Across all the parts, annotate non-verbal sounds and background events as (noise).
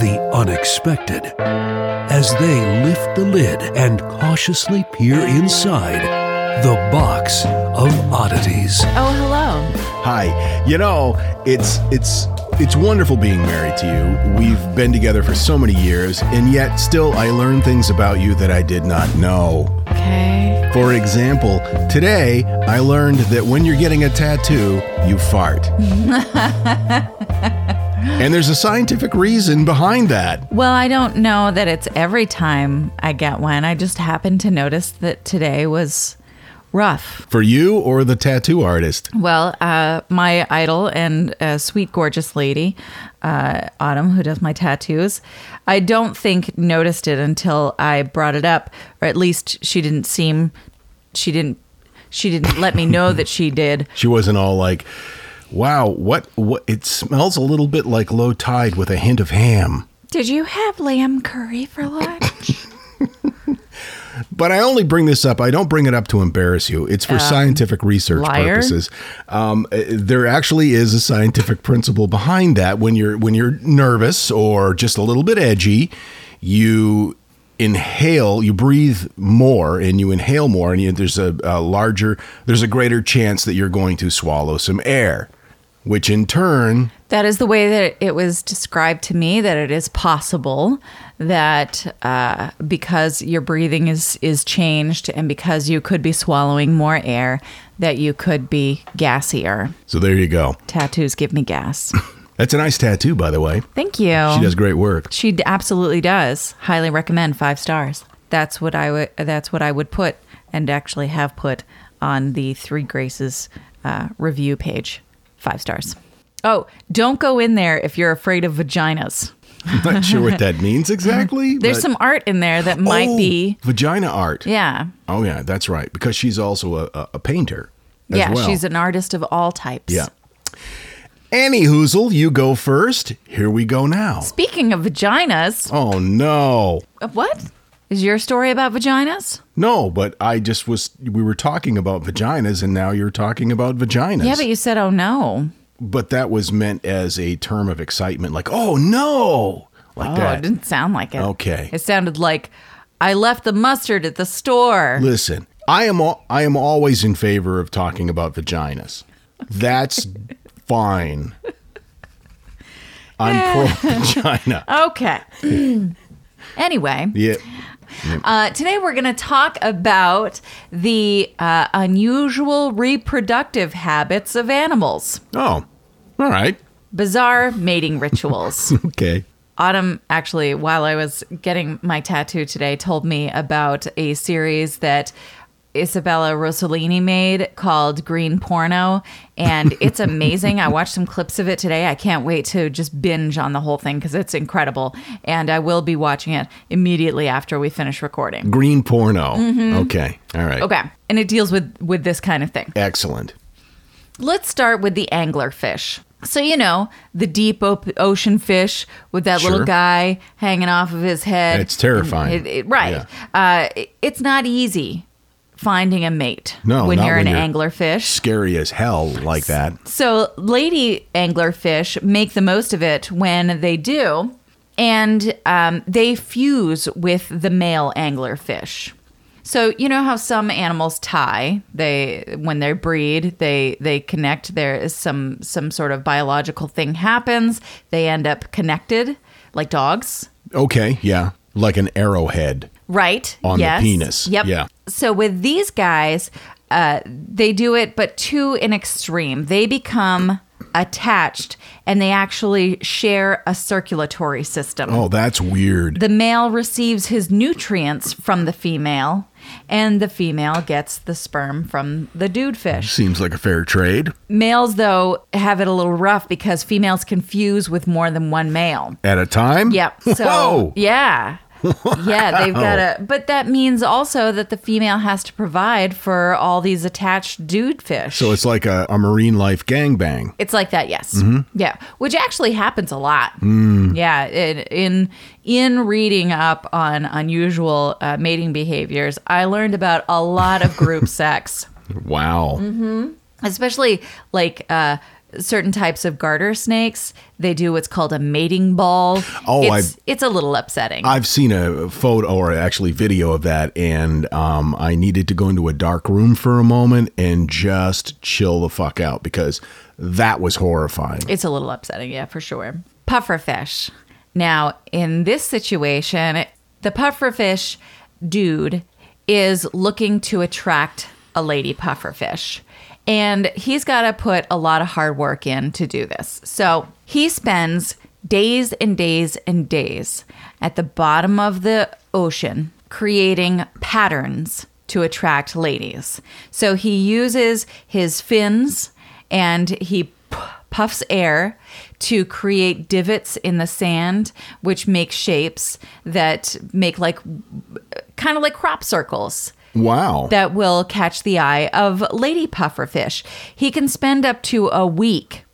the unexpected as they lift the lid and cautiously peer inside the box of oddities. Oh, hello. Hi. You know, it's it's it's wonderful being married to you. We've been together for so many years, and yet still I learn things about you that I did not know. Okay. For example, today I learned that when you're getting a tattoo, you fart. (laughs) and there's a scientific reason behind that. Well, I don't know that it's every time I get one. I just happened to notice that today was rough. For you or the tattoo artist? Well, uh, my idol and uh, sweet, gorgeous lady, uh, Autumn, who does my tattoos, I don't think noticed it until I brought it up, or at least she didn't seem, she didn't, she didn't let me know that she did. (laughs) She wasn't all like, "Wow, what what it smells a little bit like low tide with a hint of ham." Did you have lamb curry for lunch? (laughs) (laughs) But I only bring this up. I don't bring it up to embarrass you. It's for scientific research liar. purposes. Um, uh, there actually is a scientific principle behind that. When you're when you're nervous or just a little bit edgy, you inhale, you breathe more, and you inhale more, and you, there's a, a larger, there's a greater chance that you're going to swallow some air, which in turn That is the way that it was described to me. That it is possible that uh, because your breathing is is changed, and because you could be swallowing more air, that you could be gassier. So there you go. Tattoos give me gas. (laughs) That's a nice tattoo, by the way. Thank you. She does great work. She absolutely does. Highly recommend five stars. That's what I would. That's what I would put, and actually have put on the Three Graces uh, review page. Five stars. Oh, don't go in there if you're afraid of vaginas. I'm not sure what that (laughs) means exactly. There's but- some art in there that might Oh, be. vagina art. Yeah. Oh yeah, that's right. Because she's also a, a, painter. as yeah, well. she's an artist of all types. yeah. Annie Hoozle, you go first. Here we go now. Speaking of vaginas, Oh no, uh, what is your story about vaginas? no! But I just was. We were talking about vaginas, and now you're talking about vaginas. Yeah, but you said, "Oh no." But that was meant as a term of excitement, like "Oh no," like Oh, that. it didn't sound like it. Okay. It sounded like I left the mustard at the store. Listen, I am al- I am always in favor of talking about vaginas. That's (laughs) fine. I'm eh. pro vagina. (laughs) Okay. (clears throat) anyway, Yeah. Uh, today we're going to talk about the uh, unusual reproductive habits of animals, Oh, all right. bizarre mating rituals. (laughs) Okay. Autumn, actually, while I was getting my tattoo today, told me about a series that Isabella Rossellini made called Green Porno, and (laughs) it's amazing. I watched some clips of it today. I can't wait to just binge on the whole thing because it's incredible. And I will be watching it immediately after we finish recording. Green porno. Okay. All right. Mm-hmm. Okay, and it deals with with this kind of thing. Excellent. Let's start with the anglerfish. So you know the deep op- ocean fish with that Sure. little guy hanging off of his head. It's terrifying. It- it- right. Uh, it- it's not easy finding a mate No, when you're when an you're- anglerfish. Scary as hell like that. So, lady anglerfish make the most of it when they do, and um, they fuse with the male anglerfish. So you know how some animals tie they when they breed they they connect there is some some sort of biological thing happens they end up connected like dogs Okay, yeah. Like an arrowhead. right On the penis. yep Yeah. So with these guys uh, they do it but to an extreme they become attached and they actually share a circulatory system Oh, that's weird. the male receives his nutrients from the female and the female gets the sperm from the dude fish Seems like a fair trade. males though have it a little rough because females confuse with more than one male At a time? Yep. (laughs) So Whoa. yeah. (laughs) Yeah, they've got to but that means also that the female has to provide for all these attached dude fish. So it's like a, a marine life gangbang. It's like that, yes. Mm-hmm. Yeah, which actually happens a lot. Mm. Yeah, in, in in reading up on unusual uh, mating behaviors, I learned about a lot of group (laughs) sex, Wow. Mm-hmm. especially like uh, certain types of garter snakes. They do what's called a mating ball. Oh, it's, I've- it's a little upsetting. I've seen a photo or actually video of that, and um, I needed to go into a dark room for a moment and just chill the fuck out because that was horrifying. It's a little upsetting, yeah, for sure. Pufferfish. Now, in this situation, the pufferfish dude is looking to attract a lady pufferfish. And he's got to put a lot of hard work in to do this. So he spends days and days and days at the bottom of the ocean creating patterns to attract ladies. So he uses his fins and he puffs air to create divots in the sand, which make shapes that make like kind of like crop circles wow. that will catch the eye of lady pufferfish. He can spend up to a week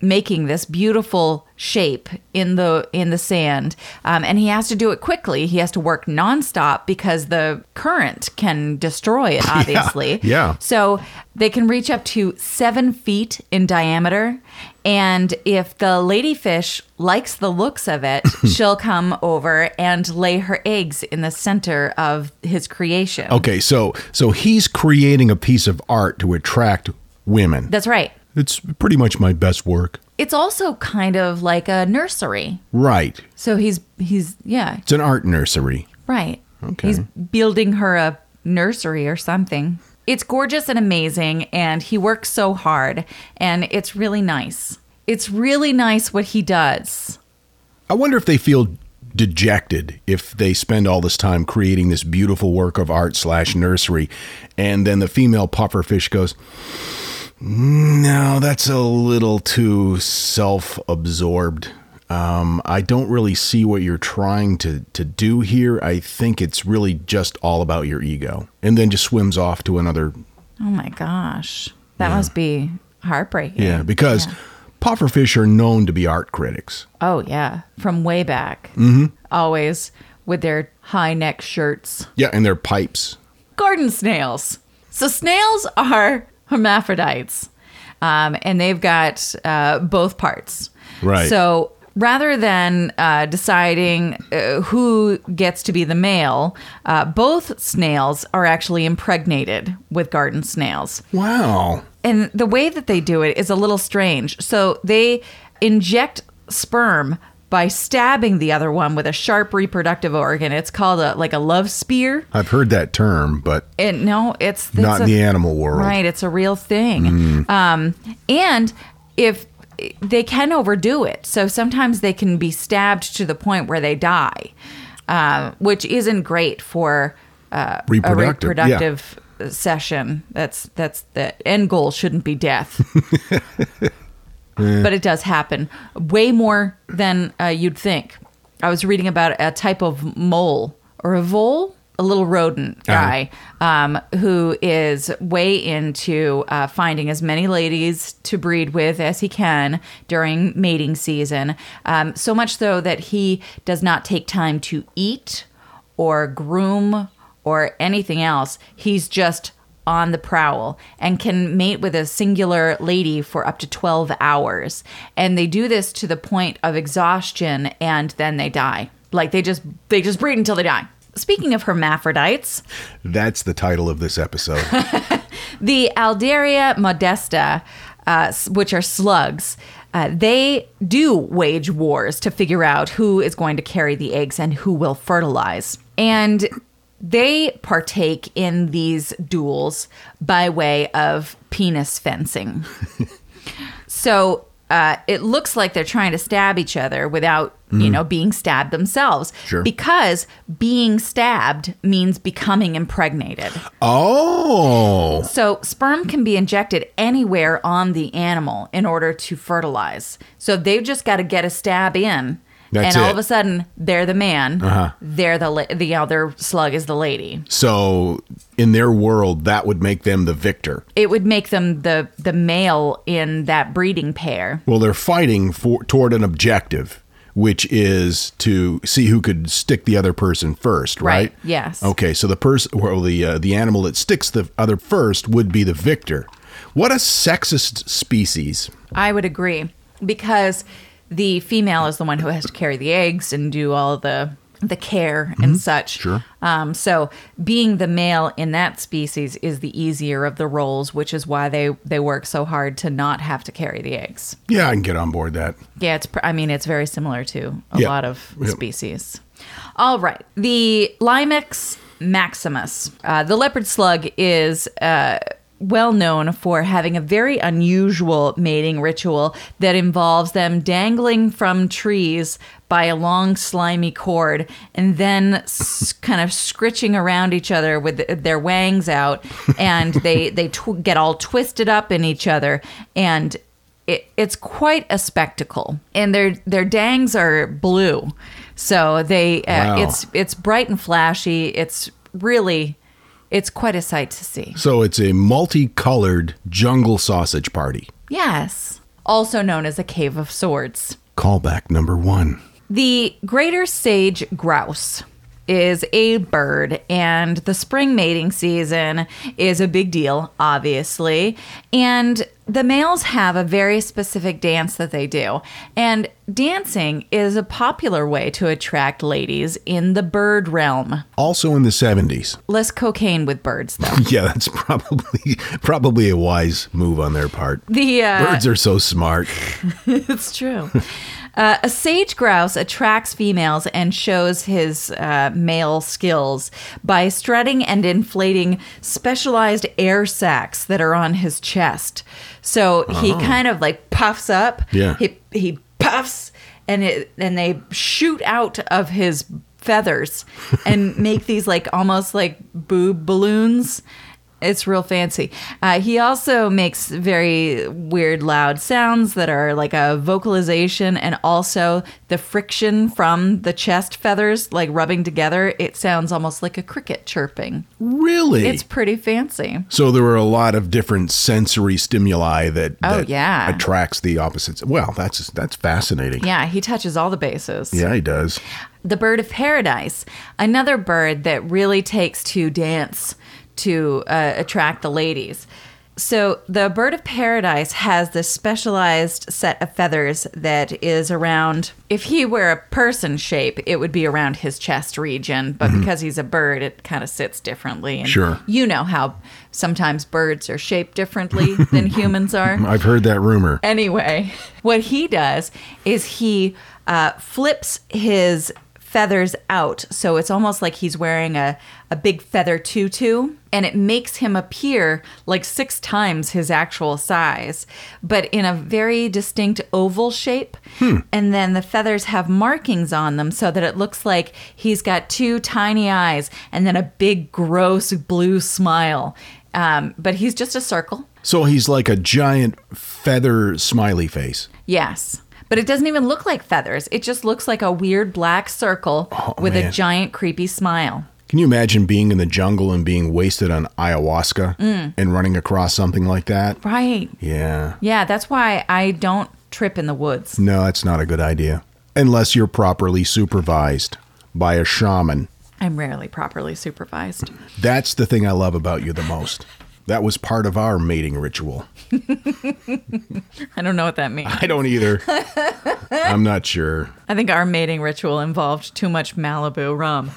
making this beautiful shape in the in the sand um, and he has to do it quickly he has to work nonstop because the current can destroy it (laughs) obviously yeah. so they can reach up to seven feet in diameter and if the ladyfish likes the looks of it (laughs) she'll come over and lay her eggs in the center of his creation okay, so so he's creating a piece of art to attract women. That's right. It's pretty much my best work. It's also kind of like a nursery. Right. So he's he's yeah, It's an art nursery. right. Okay. He's building her a nursery or something. It's gorgeous and amazing and he works so hard and it's really nice. It's really nice what he does. I wonder if they feel dejected if they spend all this time creating this beautiful work of art slash nursery, and then the female pufferfish goes, "No, that's a little too self-absorbed. Um, I don't really see what you're trying to to do here. I think it's really just all about your ego," and then just swims off to another. Oh my gosh. That must be heartbreaking. Yeah, because Yeah. pufferfish are known to be art critics. Oh yeah, from way back. Mm-hmm. Always with their high neck shirts. Yeah, and their pipes. garden snails. So snails are (laughs) hermaphrodites, um, and they've got uh, both parts. Right. So rather than uh, deciding uh, who gets to be the male, uh, both snails are actually impregnated with garden snails. Wow. And the way that they do it is a little strange. So they inject sperm by stabbing the other one with a sharp reproductive organ. It's called a like a love spear. I've heard that term, but It, no, it's, it's not a- in the animal world. Right, it's a real thing. Um, and if they can overdo it, so sometimes they can be stabbed to the point where they die, uh, which isn't great for uh, a Reproductive, reproductive session. That's that's the end goal. Shouldn't be death. (laughs) But it does happen way more than uh, you'd think. I was reading about a type of mole or a vole, a little rodent guy, um, who is way into uh, finding as many ladies to breed with as he can during mating season. Um, so much so that he does not take time to eat or groom or anything else. He's just on the prowl and can mate with a singular lady for up to 12 hours. And they do this to the point of exhaustion and then they die. Like they just they just breed until they die. Speaking of hermaphrodites, That's the title of this episode. (laughs) the Alderia modesta, uh, which are slugs, uh, they do wage wars to figure out who is going to carry the eggs and who will fertilize. And they partake in these duels by way of penis fencing. (laughs) So uh, it looks like they're trying to stab each other without, you know, being stabbed themselves. Sure. Because being stabbed means becoming impregnated. oh, So sperm can be injected anywhere on the animal in order to fertilize. So they've just got to get a stab in. That's and all it. of a sudden, they're the man. Uh-huh. They're the la- the other slug is the lady. so in their world, that would make them the victor. It would make them the the male in that breeding pair. Well, they're fighting for toward an objective, which is to see who could stick the other person first, right? Right, yes. Okay, so the person, well, the uh, the animal that sticks the other first would be the victor. What a sexist species! I would agree because the female is the one who has to carry the eggs and do all the the care and such. Mm-hmm. Sure. Um, so being the male in that species is the easier of the roles, which is why they they work so hard to not have to carry the eggs. Yeah, I can get on board that. Yeah, it's. I mean, it's very similar to a Yeah. lot of Yep. species. All right, the Limax maximus, uh, the leopard slug, is. Uh, well known for having a very unusual mating ritual that involves them dangling from trees by a long slimy cord and then s- (laughs) kind of scritching around each other with their wangs out and they (laughs) they tw- get all twisted up in each other and it, it's quite a spectacle and their their dangs are blue so they uh, Wow. it's it's bright and flashy it's really it's quite a sight to see So it's a multicolored jungle sausage party. yes also known as a cave of swords Callback number one. The greater sage grouse is a bird, and the spring mating season is a big deal, obviously. And the males have a very specific dance that they do. And dancing is a popular way to attract ladies in the bird realm. Also in the seventies. Less cocaine with birds, though. (laughs) Yeah, that's probably probably a wise move on their part. The uh, Birds are so smart. (laughs) It's true. Uh, a sage grouse attracts females and shows his uh, male skills by strutting and inflating specialized air sacs that are on his chest. So he kind of like puffs up. Yeah. He he puffs and it and they shoot out of his feathers and make these like almost like boob balloons. It's real fancy. Uh, he also makes very weird, loud sounds that are like a vocalization, and also the friction from the chest feathers, like rubbing together. It sounds almost like a cricket chirping. Really? It's pretty fancy. so there were a lot of different sensory stimuli that, Oh, that yeah. attracts the opposites. Well, that's that's fascinating. Yeah, he touches all the bases. Yeah, he does. The bird of paradise, another bird that really takes to dance to uh, attract the ladies. So, the bird of paradise has this specialized set of feathers that is around, if he were a person shape, it would be around his chest region. But because he's a bird, it kind of sits differently. And Sure. You know how sometimes birds are shaped differently than (laughs) humans are. I've heard that rumor. Anyway, what he does is he uh, flips his feathers out. So it's almost like he's wearing a, a big feather tutu, and it makes him appear like six times his actual size, but in a very distinct oval shape. And then the feathers have markings on them so that it looks like he's got two tiny eyes and then a big, gross blue smile. Um, but he's just a circle. So he's like a giant feather smiley face. Yes. But it doesn't even look like feathers. It just looks like a weird black circle with a giant creepy smile. Can you imagine being in the jungle and being wasted on ayahuasca Mm. and running across something like that? Right. Yeah. Yeah, that's why I don't trip in the woods. No, that's not a good idea. Unless you're properly supervised by a shaman. I'm rarely properly supervised. That's the thing I love about you the most. That was part of our mating ritual. (laughs) I don't know what that means. I don't either. (laughs) I'm not sure. I think our mating ritual involved too much Malibu rum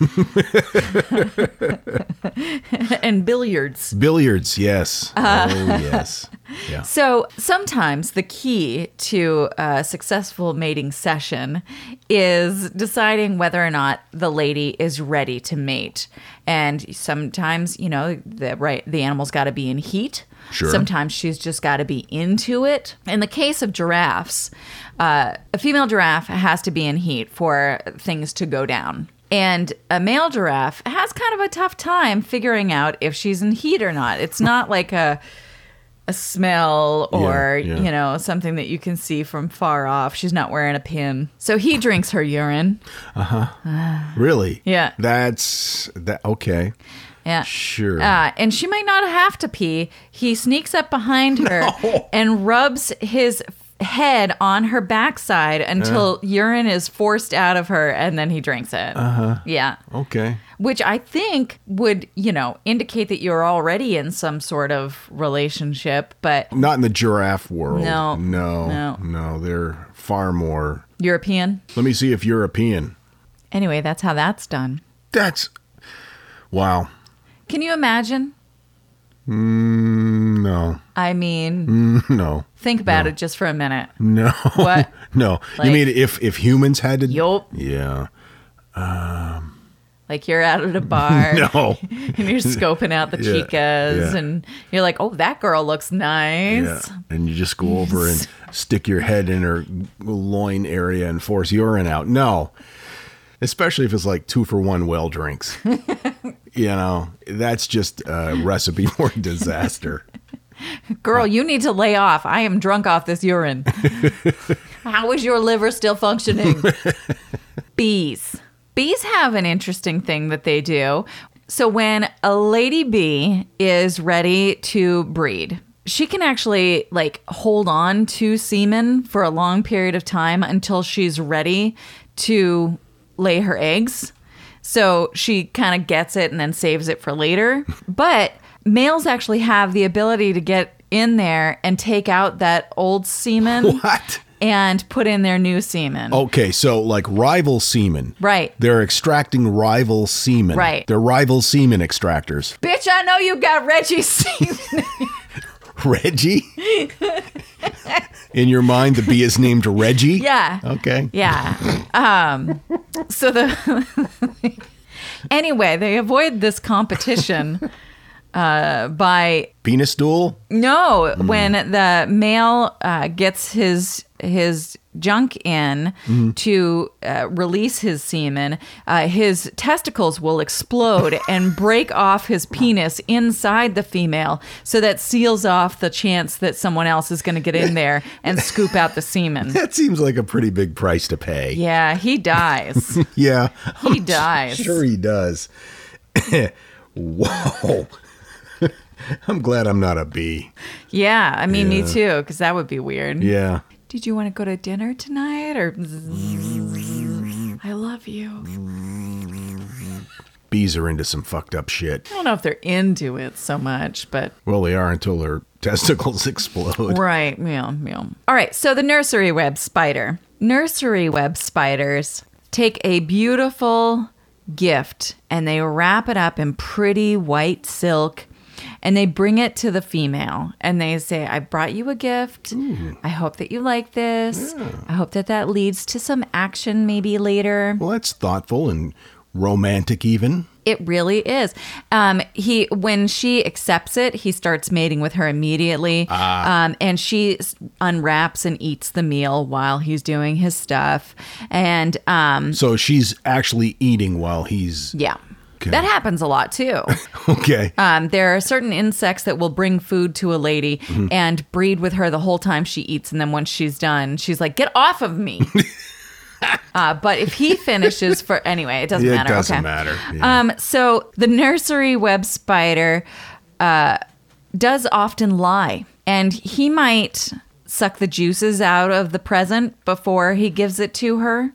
(laughs) and billiards. Billiards, yes. Uh, oh, yes. Yeah. So sometimes the key to a successful mating session is deciding whether or not the lady is ready to mate. And sometimes, you know, the right the animal's got to be in heat. Sure. Sometimes she's just got to be into it. In the case of giraffes, uh, a female giraffe has to be in heat for things to go down. And a male giraffe has kind of a tough time figuring out if she's in heat or not. It's not like a a smell or Yeah, yeah. you know something that you can see from far off. She's not wearing a pin, so he drinks her urine. Uh-huh. Uh, (sighs) really? Yeah. That's that okay. Yeah, Sure. Uh, and she might not have to pee. He sneaks up behind her (laughs) and rubs his head on her backside until urine is forced out of her, and then he drinks it. Uh-huh. Yeah. okay. Which I think would, you know, indicate that you're already in some sort of relationship, but Not in the giraffe world. No. No. No. No, they're far more. European. Let me see if European. Anyway, that's how that's done. That's Wow. Can you imagine? Mm, No. I mean, Mm, (laughs) No. think about it just for a minute. No. What? (laughs) no. Like- you mean if if humans had to Yup. Yeah. Um, like you're out at a (laughs) bar No. and you're scoping out the Yeah, chicas yeah. and you're like, oh, that girl looks nice. Yeah. And you just go over and stick your head in her loin area and force urine out. No. Especially if it's like two for one well drinks. (laughs) you know, that's just a recipe for disaster. Girl, you need to lay off. I am drunk off this urine. (laughs) How is your liver still functioning? Bees. Bees have an interesting thing that they do. So when a lady bee is ready to breed, she can actually like hold on to semen for a long period of time until she's ready to lay her eggs. So she kind of gets it and then saves it for later. (laughs) But males actually have the ability to get in there and take out that old semen What? and put in their new semen. Okay, so like rival semen. Right. They're extracting rival semen. Right. They're rival semen extractors. Bitch, I know you got Reggie semen. (laughs) Reggie? In your mind, the bee is named Reggie? yeah. Okay. Yeah. (laughs) Um, so the (laughs) anyway, they avoid this competition (laughs) uh, by Penis duel? no when the male uh, gets his his junk in to uh, release his semen, uh, his testicles will explode (laughs) and break off his penis inside the female, so that seals off the chance that someone else is going to get in (laughs) there and scoop out the semen. That seems like a pretty big price to pay. Yeah, he dies. (laughs) Yeah. He dies. Sure, he does. (coughs) Whoa. I'm glad I'm not a bee. Yeah, I mean, me too, because that would be weird. Yeah. Did you want to go to dinner tonight? Or I love you. Bees are into some fucked up shit. I don't know if they're into it so much, but Well, they are until their (laughs) testicles explode. right, yeah, yeah. All right, so the nursery web spider. Nursery web spiders take a beautiful gift and they wrap it up in pretty white silk and they bring it to the female and they say i brought you a gift i hope that you like this i hope that that leads to some action maybe later Well, that's thoughtful and romantic, even. It really is. Um, he when she accepts it, he starts mating with her immediately, um, and she unwraps and eats the meal while he's doing his stuff. And um, So she's actually eating while he's. yeah, Okay. that happens a lot too. (laughs) Okay. Um, there are certain insects that will bring food to a lady Mm-hmm. and breed with her the whole time she eats, and then once she's done, she's like, "Get off of me." (laughs) uh, but if he finishes for anyway, it doesn't it matter. doesn't okay. matter. Yeah. Um, so the nursery web spider uh, does often lie, and he might suck the juices out of the present before he gives it to her,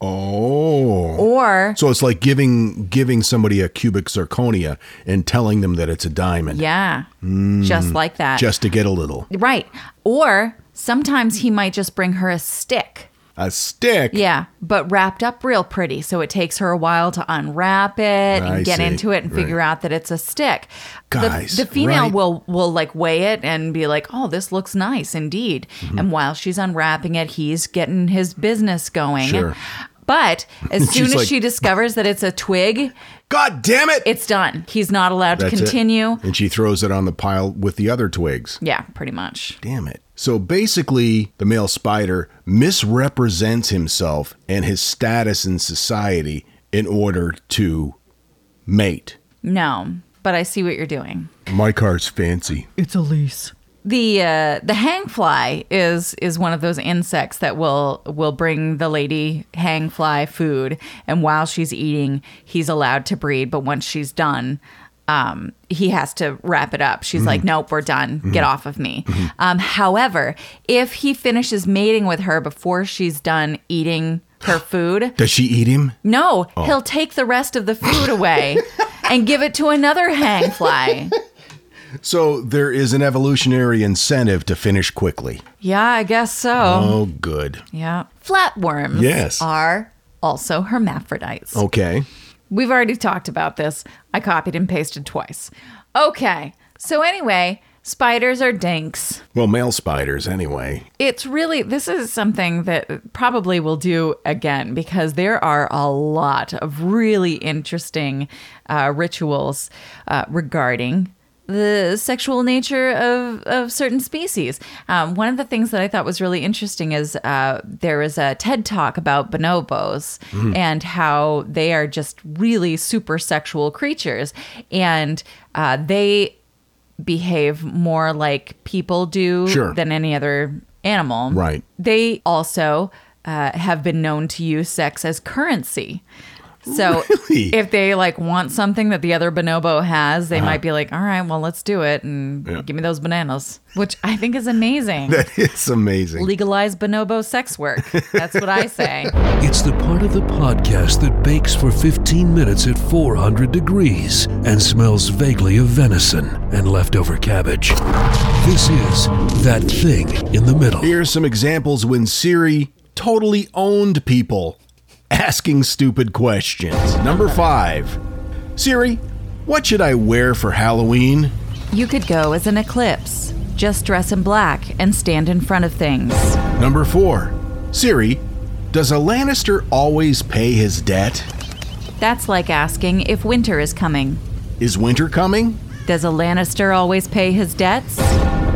Oh. Or So it's like giving giving somebody a cubic zirconia and telling them that it's a diamond yeah, hmm. just like that. just to get a little. right. Or sometimes he might just bring her a stick. A stick. Yeah, but wrapped up real pretty. So it takes her a while to unwrap it and I get see. into it and Right. figure out that it's a stick. The- Guys, the, female right. will will like weigh it and be like, "Oh, this looks nice indeed." Mm-hmm. And while she's unwrapping it, he's getting his business going. Sure. But as (laughs) soon as like- she discovers that it's a twig, God damn it. it's done. He's not allowed That's to it. continue. And she throws it on the pile with the other twigs. Yeah, pretty much. Damn it. So basically, the male spider misrepresents himself and his status in society in order to mate. No, but I see what you're doing. My car's fancy. It's a lease. The uh, the hangfly is is one of those insects that will will bring the lady hangfly food, and while she's eating, he's allowed to breed. But once she's done, um, he has to wrap it up. She's like, "Nope, we're done. Get off of me." Um, however, if he finishes mating with her before she's done eating her (sighs) food, Does she eat him? no, he'll take the rest of the food away (laughs) and give it to another hangfly. So there is an evolutionary incentive to finish quickly. Yeah, I guess so. Oh, good. Yeah. Flatworms Yes. are also hermaphrodites. Okay. We've already talked about this. I copied and pasted twice. Okay. So, anyway, spiders are dinks. Well, male spiders, anyway. It's really, this is something that probably we'll do again because there are a lot of really interesting uh, rituals uh, regarding the sexual nature of, of certain species. Um, one of the things that I thought was really interesting is uh, there was a TED talk about bonobos and how they are just really super sexual creatures. And uh, they behave more like people do Sure. than any other animal. Right. They also uh, have been known to use sex as currency. So Really? if they like want something that the other bonobo has, they might be like, "All right, well, let's do it and Uh-huh. Yeah. give me those bananas," which I think is amazing. (laughs) That is amazing. Legalize bonobo sex work. That's what I say. (laughs) It's the part of the podcast that bakes for 15 minutes at 400 degrees and smells vaguely of venison and leftover cabbage. This is That Thing in the Middle. Here are some examples when Siri totally owned people asking stupid questions. Number five Siri, what should I wear for Halloween? You could go as an eclipse. Just dress in black and stand in front of things. Number four Siri, does a Lannister always pay his debt? That's like asking if winter is coming. Is winter coming? Does a Lannister always pay his debts?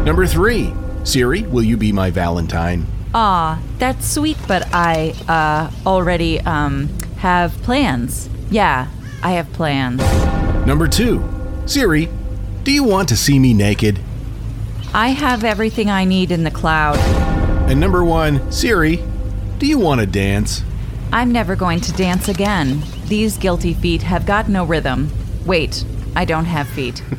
Number three Siri, will you be my Valentine? Aw, that's sweet, but I, uh, already, um, have plans. Yeah, I have plans. Number two Siri, do you want to see me naked? I have everything I need in the cloud. And number one Siri, do you want to dance? I'm never going to dance again. These guilty feet have got no rhythm. Wait, I don't have feet. (laughs)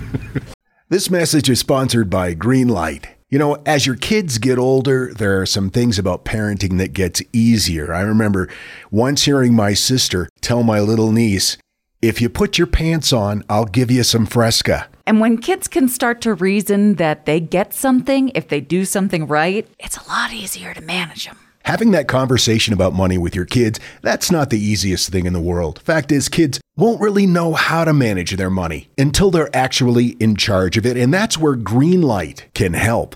This message is sponsored by Greenlight. You know, as your kids get older, there are some things about parenting that gets easier. I remember once hearing my sister tell my little niece, "If you put your pants on, I'll give you some Fresca." And when kids can start to reason that they get something if they do something right, it's a lot easier to manage them. Having that conversation about money with your kids, that's not the easiest thing in the world. Fact is, kids won't really know how to manage their money until they're actually in charge of it, and that's where Greenlight can help.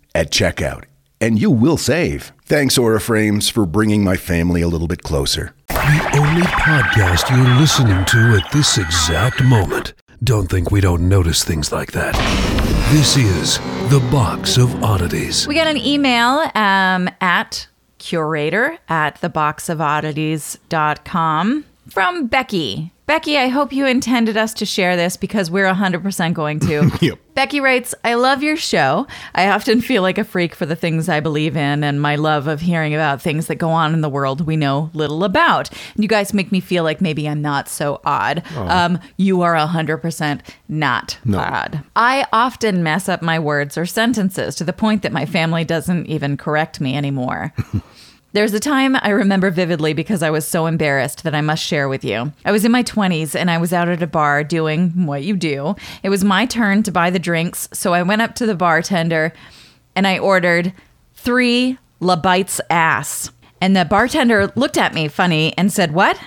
at checkout, and you will save. Thanks, Aura Frames, for bringing my family a little bit closer. The only podcast you're listening to at this exact moment. Don't think we don't notice things like that. This is the Box of Oddities. We got an email um, at curator at theboxofoddities.com from Becky. Becky, I hope you intended us to share this because we're 100% going to. (laughs) Yep. Becky writes, I love your show. I often feel like a freak for the things I believe in and my love of hearing about things that go on in the world we know little about. And you guys make me feel like maybe I'm not so odd. Um, you are 100% not odd. I often mess up my words or sentences to the point that my family doesn't even correct me anymore. (laughs) There's a time I remember vividly because I was so embarrassed that I must share with you. I was in my 20s and I was out at a bar doing what you do. It was my turn to buy the drinks, so I went up to the bartender and I ordered three La Bites ass. And the bartender looked at me funny and said, What?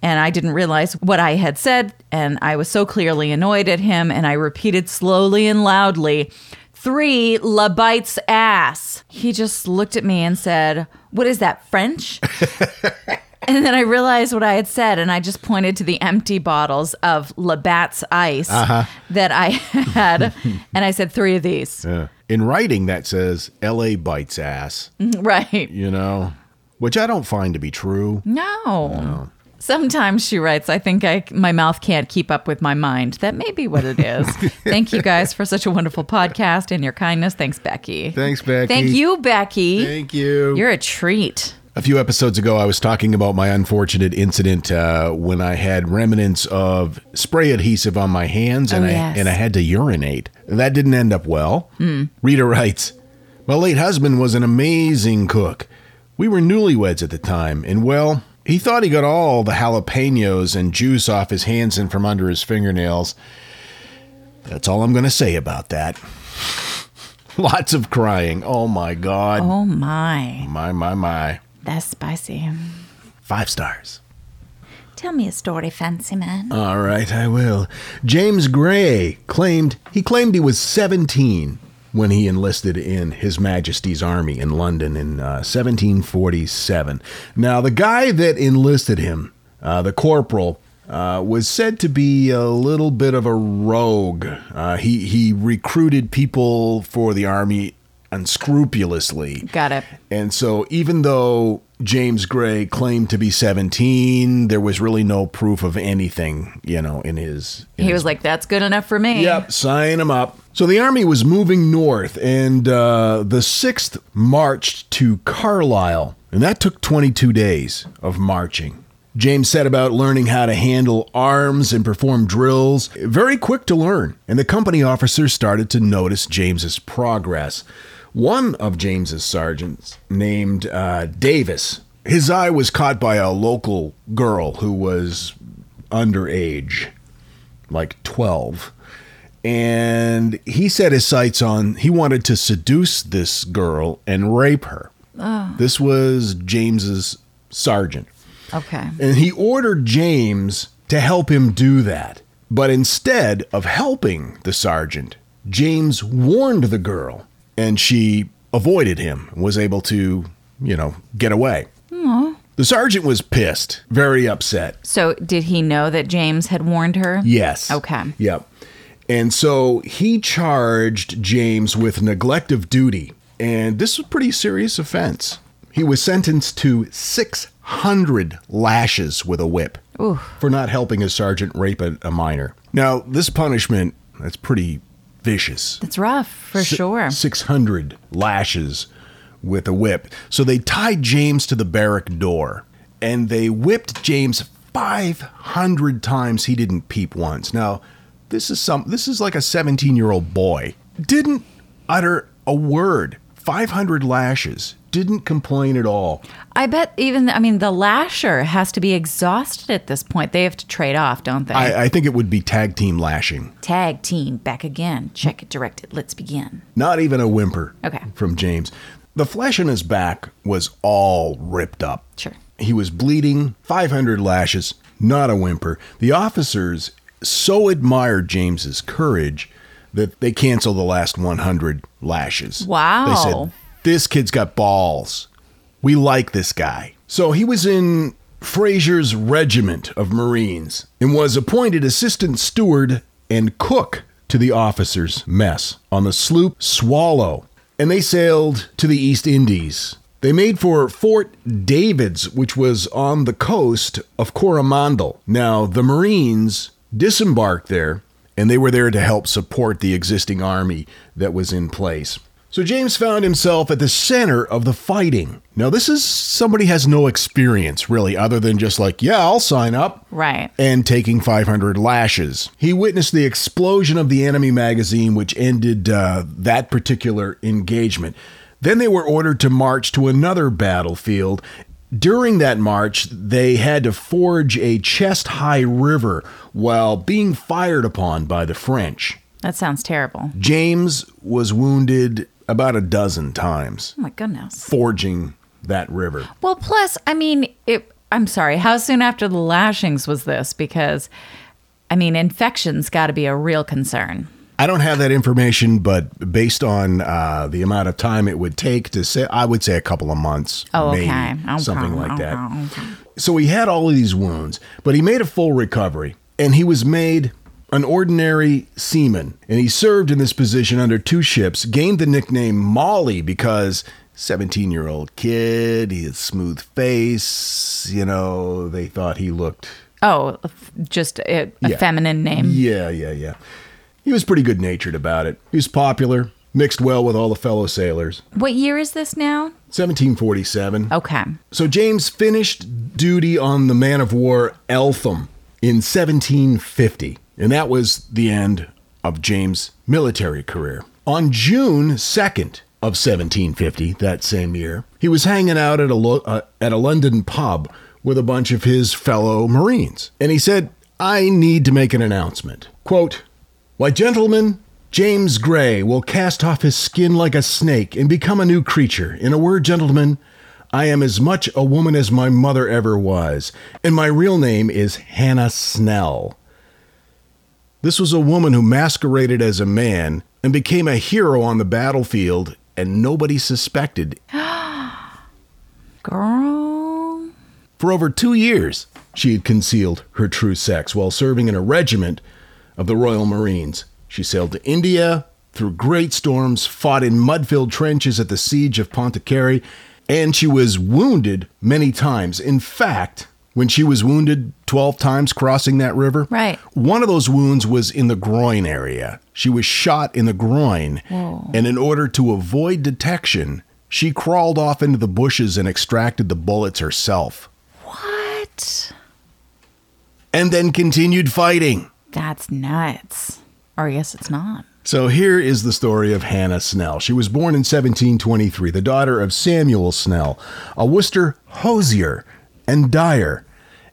And I didn't realize what I had said, and I was so clearly annoyed at him, and I repeated slowly and loudly, Three La Bites ass. He just looked at me and said, What is that, French? (laughs) and then I realized what I had said, and I just pointed to the empty bottles of Labatt's ice uh-huh. that I (laughs) had, and I said, Three of these. Yeah. In writing, that says LA bites ass, mm-hmm. Right. you know, which I don't find to be true. No. Sometimes she writes, I think I my mouth can't keep up with my mind. That may be what it is. (laughs) Thank you guys for such a wonderful podcast and your kindness. Thanks, Becky. Thanks, Becky. Thank you, Becky. Thank you. You're a treat. A few episodes ago, I was talking about my unfortunate incident uh, when I had remnants of spray adhesive on my hands and, Oh, I, and I had to urinate. That didn't end up well. Rita writes My late husband was an amazing cook. We were newlyweds at the time, and well, he thought he got all the jalapenos and juice off his hands and from under his fingernails. That's all I'm going to say about that. (laughs) Lots of crying. Oh my God. Oh my. My, my, my. That's spicy. Five stars. Tell me a story, fancy man. All right, I will. James Gray claimed he claimed he was 17 when he enlisted in His Majesty's Army in London in uh, 1747. Now, the guy that enlisted him, uh, the corporal, uh, was said to be a little bit of a rogue. Uh, he he recruited people for the army unscrupulously. Got it. And so, even though James Gray claimed to be 17, there was really no proof of anything, you know, in his. in He his was like, that's good enough for me. Yep, sign him up. So the army was moving north, and uh, the 6th marched to Carlisle, and that took 22 days of marching. James set about learning how to handle arms and perform drills. Very quick to learn, and the company officers started to notice James's progress. One of James's sergeants, named uh, Davis, his eye was caught by a local girl who was underage, like 12. And he set his sights on, he wanted to seduce this girl and rape her. Ah. This was James's sergeant. Okay. And he ordered James to help him do that. But instead of helping the sergeant, James warned the girl and she avoided him was able to, you know, get away. The sergeant was pissed, very upset. So did he know that James had warned her? Yes. Okay. Yep. And so he charged James with neglect of duty. And this was a pretty serious offense. He was sentenced to 600 lashes with a whip for not helping his sergeant rape a, a minor. Now, this punishment, that's pretty vicious. That's rough for Si- sure. 600 lashes with a whip. So they tied James to the barrack door and they whipped James 500 times he didn't peep once. Now, this is some this is like a 17-year-old boy. Didn't utter a word. 500 lashes. Didn't complain at all. I bet even I mean the lasher has to be exhausted at this point. They have to trade off, don't they? I, I think it would be tag team lashing. Tag team back again. Check it directed. Let's begin. Not even a whimper Okay. from James. The flesh on his back was all ripped up. Sure. He was bleeding, 500 lashes, not a whimper. The officers so admired James's courage that they canceled the last 100 lashes. Wow. They said, This kid's got balls. We like this guy. So he was in Fraser's regiment of Marines and was appointed assistant steward and cook to the officers' mess on the sloop Swallow. And they sailed to the East Indies. They made for Fort Davids, which was on the coast of Coromandel. Now, the Marines disembarked there, and they were there to help support the existing army that was in place. So James found himself at the center of the fighting. Now, this is somebody has no experience really, other than just like, yeah, I'll sign up Right. and taking 500 lashes. He witnessed the explosion of the enemy magazine, which ended uh, that particular engagement. Then they were ordered to march to another battlefield. During that march, they had to forge a chest high river while being fired upon by the French. That sounds terrible. James was wounded about a dozen times Oh my goodness. forging that river. Well, plus, I mean, it, I'm sorry. How soon after the lashings was this? Because, I mean, infections got to be a real concern. I don't have that information, but based on uh, the amount of time it would take to say, I would say a couple of months, Oh, maybe okay. Okay, something like that. okay, okay. So he had all of these wounds, but he made a full recovery, and he was made an ordinary seaman. And he served in this position under two ships, gained the nickname Molly because 17 year old kid, he had smooth face, you know, they thought he looked Oh, just a, a Yeah. feminine name. yeah, yeah, yeah. He was pretty good natured about it. He was popular, mixed well with all the fellow sailors. What year is this now? 1747. Okay. So James finished duty on the man of war Eltham in 1750, and that was the end of James' military career. On June 2nd of 1750, that same year, he was hanging out at a lo- uh, at a London pub with a bunch of his fellow Marines, and he said, "I need to make an announcement." Quote, "Why, gentlemen, James Gray will cast off his skin like a snake and become a new creature. In a word, gentlemen, I am as much a woman as my mother ever was, and my real name is Hannah Snell. This was a woman who masqueraded as a man and became a hero on the battlefield, and nobody suspected. (gasps) Girl. For over two years, she had concealed her true sex while serving in a regiment of the Royal Marines. She sailed to India through great storms, fought in mud filled trenches at the siege of Pondicherry, and she was wounded many times. In fact, when she was wounded 12 times crossing that river, Right. one of those wounds was in the groin area. She was shot in the groin, and in order to avoid detection, she crawled off into the bushes and extracted the bullets herself. What? and then continued fighting. That's nuts. Or guess it's not. So here is the story of Hannah Snell. She was born in 1723, the daughter of Samuel Snell, a Worcester hosier and dyer,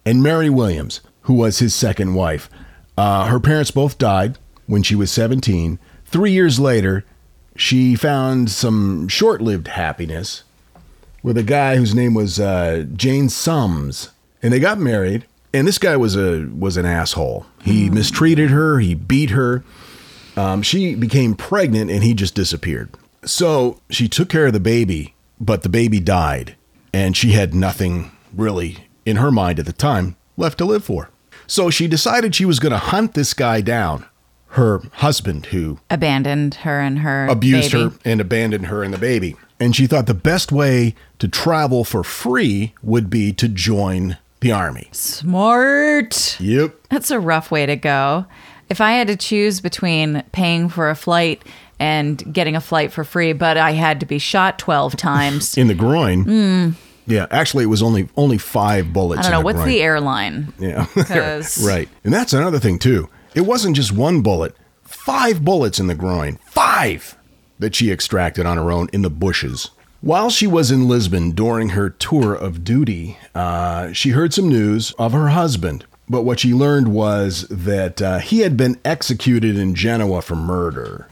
and Mary Williams, who was his second wife. Uh, her parents both died when she was 17. Three years later, she found some short lived happiness with a guy whose name was uh, James Summs, and they got married. And this guy was a was an asshole. He mistreated her. He beat her. Um, she became pregnant, and he just disappeared. So she took care of the baby, but the baby died, and she had nothing really in her mind at the time left to live for. So she decided she was going to hunt this guy down, her husband, who Abandoned her and her abused baby. her and abandoned her and the baby. And she thought the best way to travel for free would be to join the army. Smart. Yep. That's a rough way to go. If I had to choose between paying for a flight and getting a flight for free, but I had to be shot 12 (laughs) times, In the groin. Hmm. Yeah, actually, it was only only five bullets. I don't know. What's groin. the airline? Yeah. (laughs) (laughs) right. And that's another thing, too. It wasn't just one bullet, five bullets in the groin. Five that she extracted on her own in the bushes. While she was in Lisbon during her tour of duty, uh, she heard some news of her husband. But what she learned was that uh, he had been executed in Genoa for murder.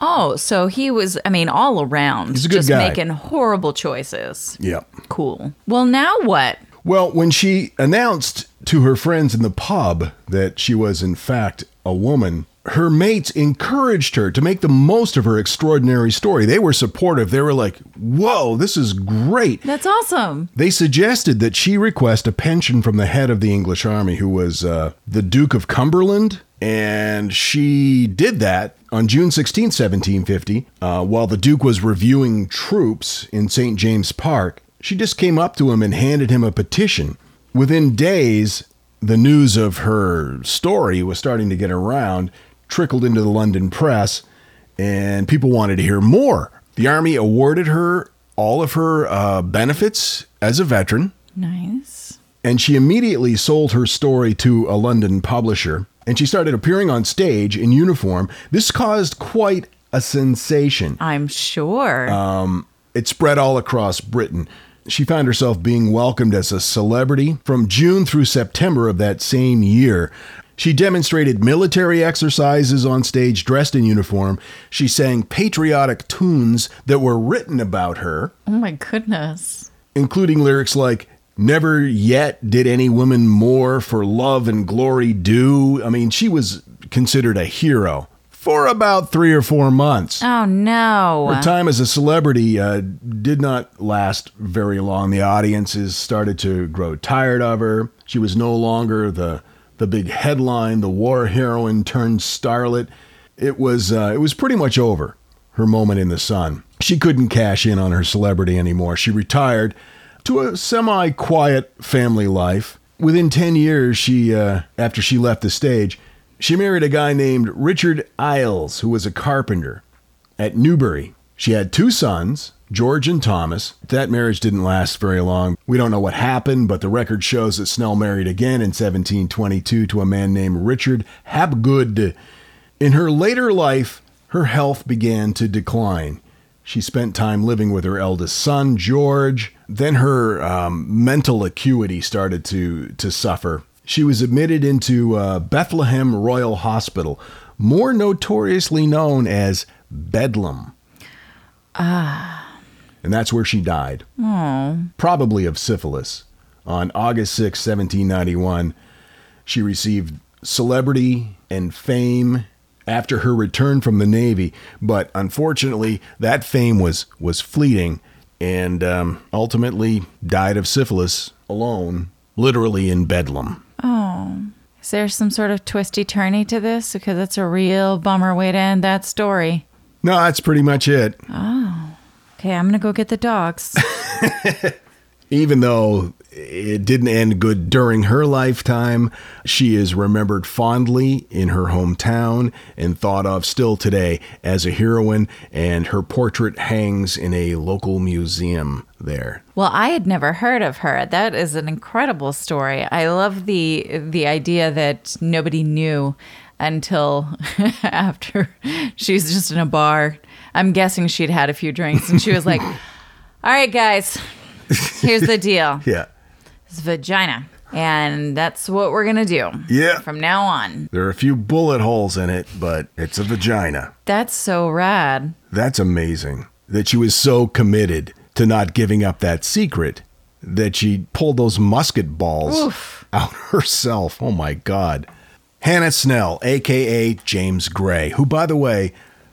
Oh, so he was, I mean, all around He's a good just guy. making horrible choices. Yep. Cool. Well, now what? Well, when she announced to her friends in the pub that she was, in fact, a woman, her mates encouraged her to make the most of her extraordinary story. They were supportive. They were like, whoa, this is great. That's awesome. They suggested that she request a pension from the head of the English army, who was uh, the Duke of Cumberland. And she did that on June 16, 1750, uh, while the Duke was reviewing troops in St. James Park. She just came up to him and handed him a petition. Within days, the news of her story was starting to get around, trickled into the London press, and people wanted to hear more. The Army awarded her all of her uh, benefits as a veteran, Nice. and she immediately sold her story to a London publisher. And she started appearing on stage in uniform. This caused quite a sensation. I'm sure. Uh, It spread all across Britain. She found herself being welcomed as a celebrity from June through September of that same year. She demonstrated military exercises on stage dressed in uniform. She sang patriotic tunes that were written about her, oh my goodness. including lyrics like, Never yet did any woman more for love and glory do. I mean, she was considered a hero for about three or four months. Oh no. Her time as a celebrity uh, did not last very long. The audiences started to grow tired of her. She was no longer the the big headline, the war heroine turned starlet. It was uh, it was pretty much over. Her moment in the sun. She couldn't cash in on her celebrity anymore. She retired to a semi-quiet family life. Within ten years, she uh, after she left the stage, she married a guy named Richard Eyles, who was a carpenter at Newbury. She had two sons, George and Thomas. That marriage didn't last very long. We don't know what happened, but the record shows that Snell married again in 1722 to a man named Richard Hapgood. In her later life, her health began to decline. She spent time living with her eldest son, George. Then her um, mental acuity started to, to suffer. She was admitted into uh, Bethlehem Royal Hospital, more notoriously known as Bedlam. Ah. And that's where she died. Aww. Probably of syphilis. On August 6, 1791, she received celebrity and fame after her return from the Navy, but unfortunately, that fame was, was fleeting and um, ultimately died of syphilis alone, literally in Bedlam. Oh. Is there some sort of twisty turny to this? Because that's a real bummer way to end that story. No, that's pretty much it. Okay, I'm gonna go get the dogs. (laughs) Even though it didn't end good during her lifetime. She is remembered fondly in her hometown and thought of still today as a heroine, and her portrait hangs in a local museum there. Well, I had never heard of her. That is an incredible story. I love the the idea that nobody knew until (laughs) after she was just in a bar. I'm guessing she'd had a few drinks and she was like, (laughs) "All right, guys, here's the deal. (laughs) Yeah. It's vagina." And that's what we're going to do. Yeah. From now on. There are a few bullet holes in it, but it's a vagina. That's so rad. That's amazing that she was so committed to not giving up that secret that she pulled those musket balls out (laughs) herself. Oh my God. Hannah Snell, aka James Gray, who, by the way,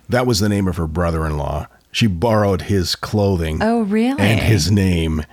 that was the name of her brother in law. She borrowed his clothing Oh, really? and his name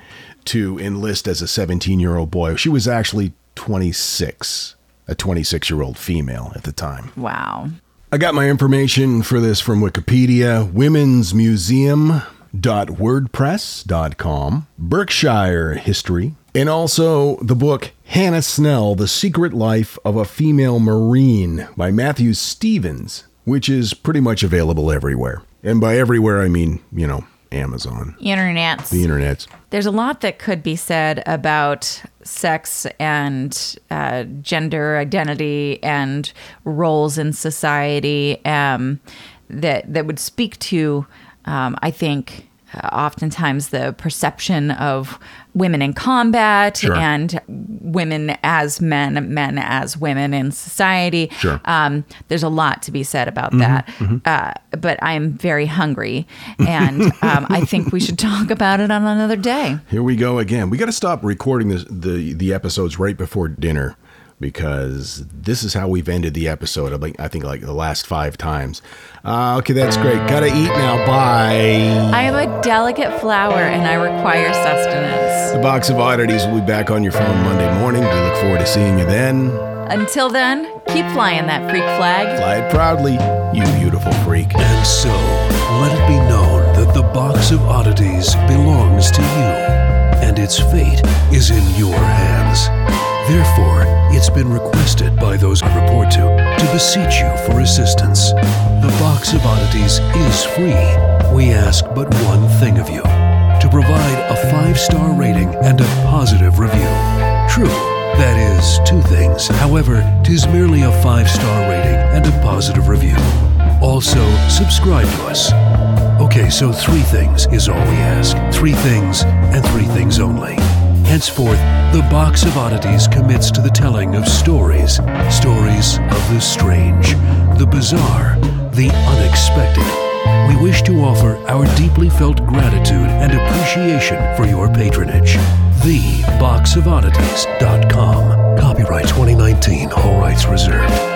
to enlist as a 17 year old boy. She was actually 26, a 26 year old female at the time. Wow. I got my information for this from Wikipedia, Women's Museum wordpress.com, Berkshire History, and also the book Hannah Snell, The Secret Life of a Female Marine by Matthew Stephens, which is pretty much available everywhere. And by everywhere, I mean, you know, Amazon, Internets. the internet. There's a lot that could be said about sex and uh, gender identity and roles in society um, that that would speak to, um, I think, oftentimes the perception of women in combat Sure. and women as men, men as women in society. Sure. Um, there's a lot to be said about that. Uh, but I'm very hungry, and um, I think we should (laughs) talk about it on another day. Here we go again. We got to stop recording this, the the episodes right before dinner because this is how we've ended the episode. I think I think like the last five times. Uh, okay, that's great. Gotta eat now. Bye. I am a delicate flower, and I require sustenance. The box of oddities will be back on your phone Monday morning. We look forward to seeing you then. Until then, keep flying that freak flag. Fly it proudly, you beautiful freak. And so, let it be known that the box of oddities belongs to you, and its fate is in your hands. Therefore, it's been requested by those I report to to beseech you for assistance. The box of oddities is free. We ask but one thing of you to provide a five star rating and a positive review. True. That is, two things. However, tis merely a five star rating and a positive review. Also, subscribe to us. Okay, so three things is all we ask. Three things, and three things only. Henceforth, the Box of Oddities commits to the telling of stories. Stories of the strange, the bizarre, the unexpected. We wish to offer our deeply felt gratitude and appreciation for your patronage. TheBoxOfOddities.com. Copyright 2019, all rights reserved.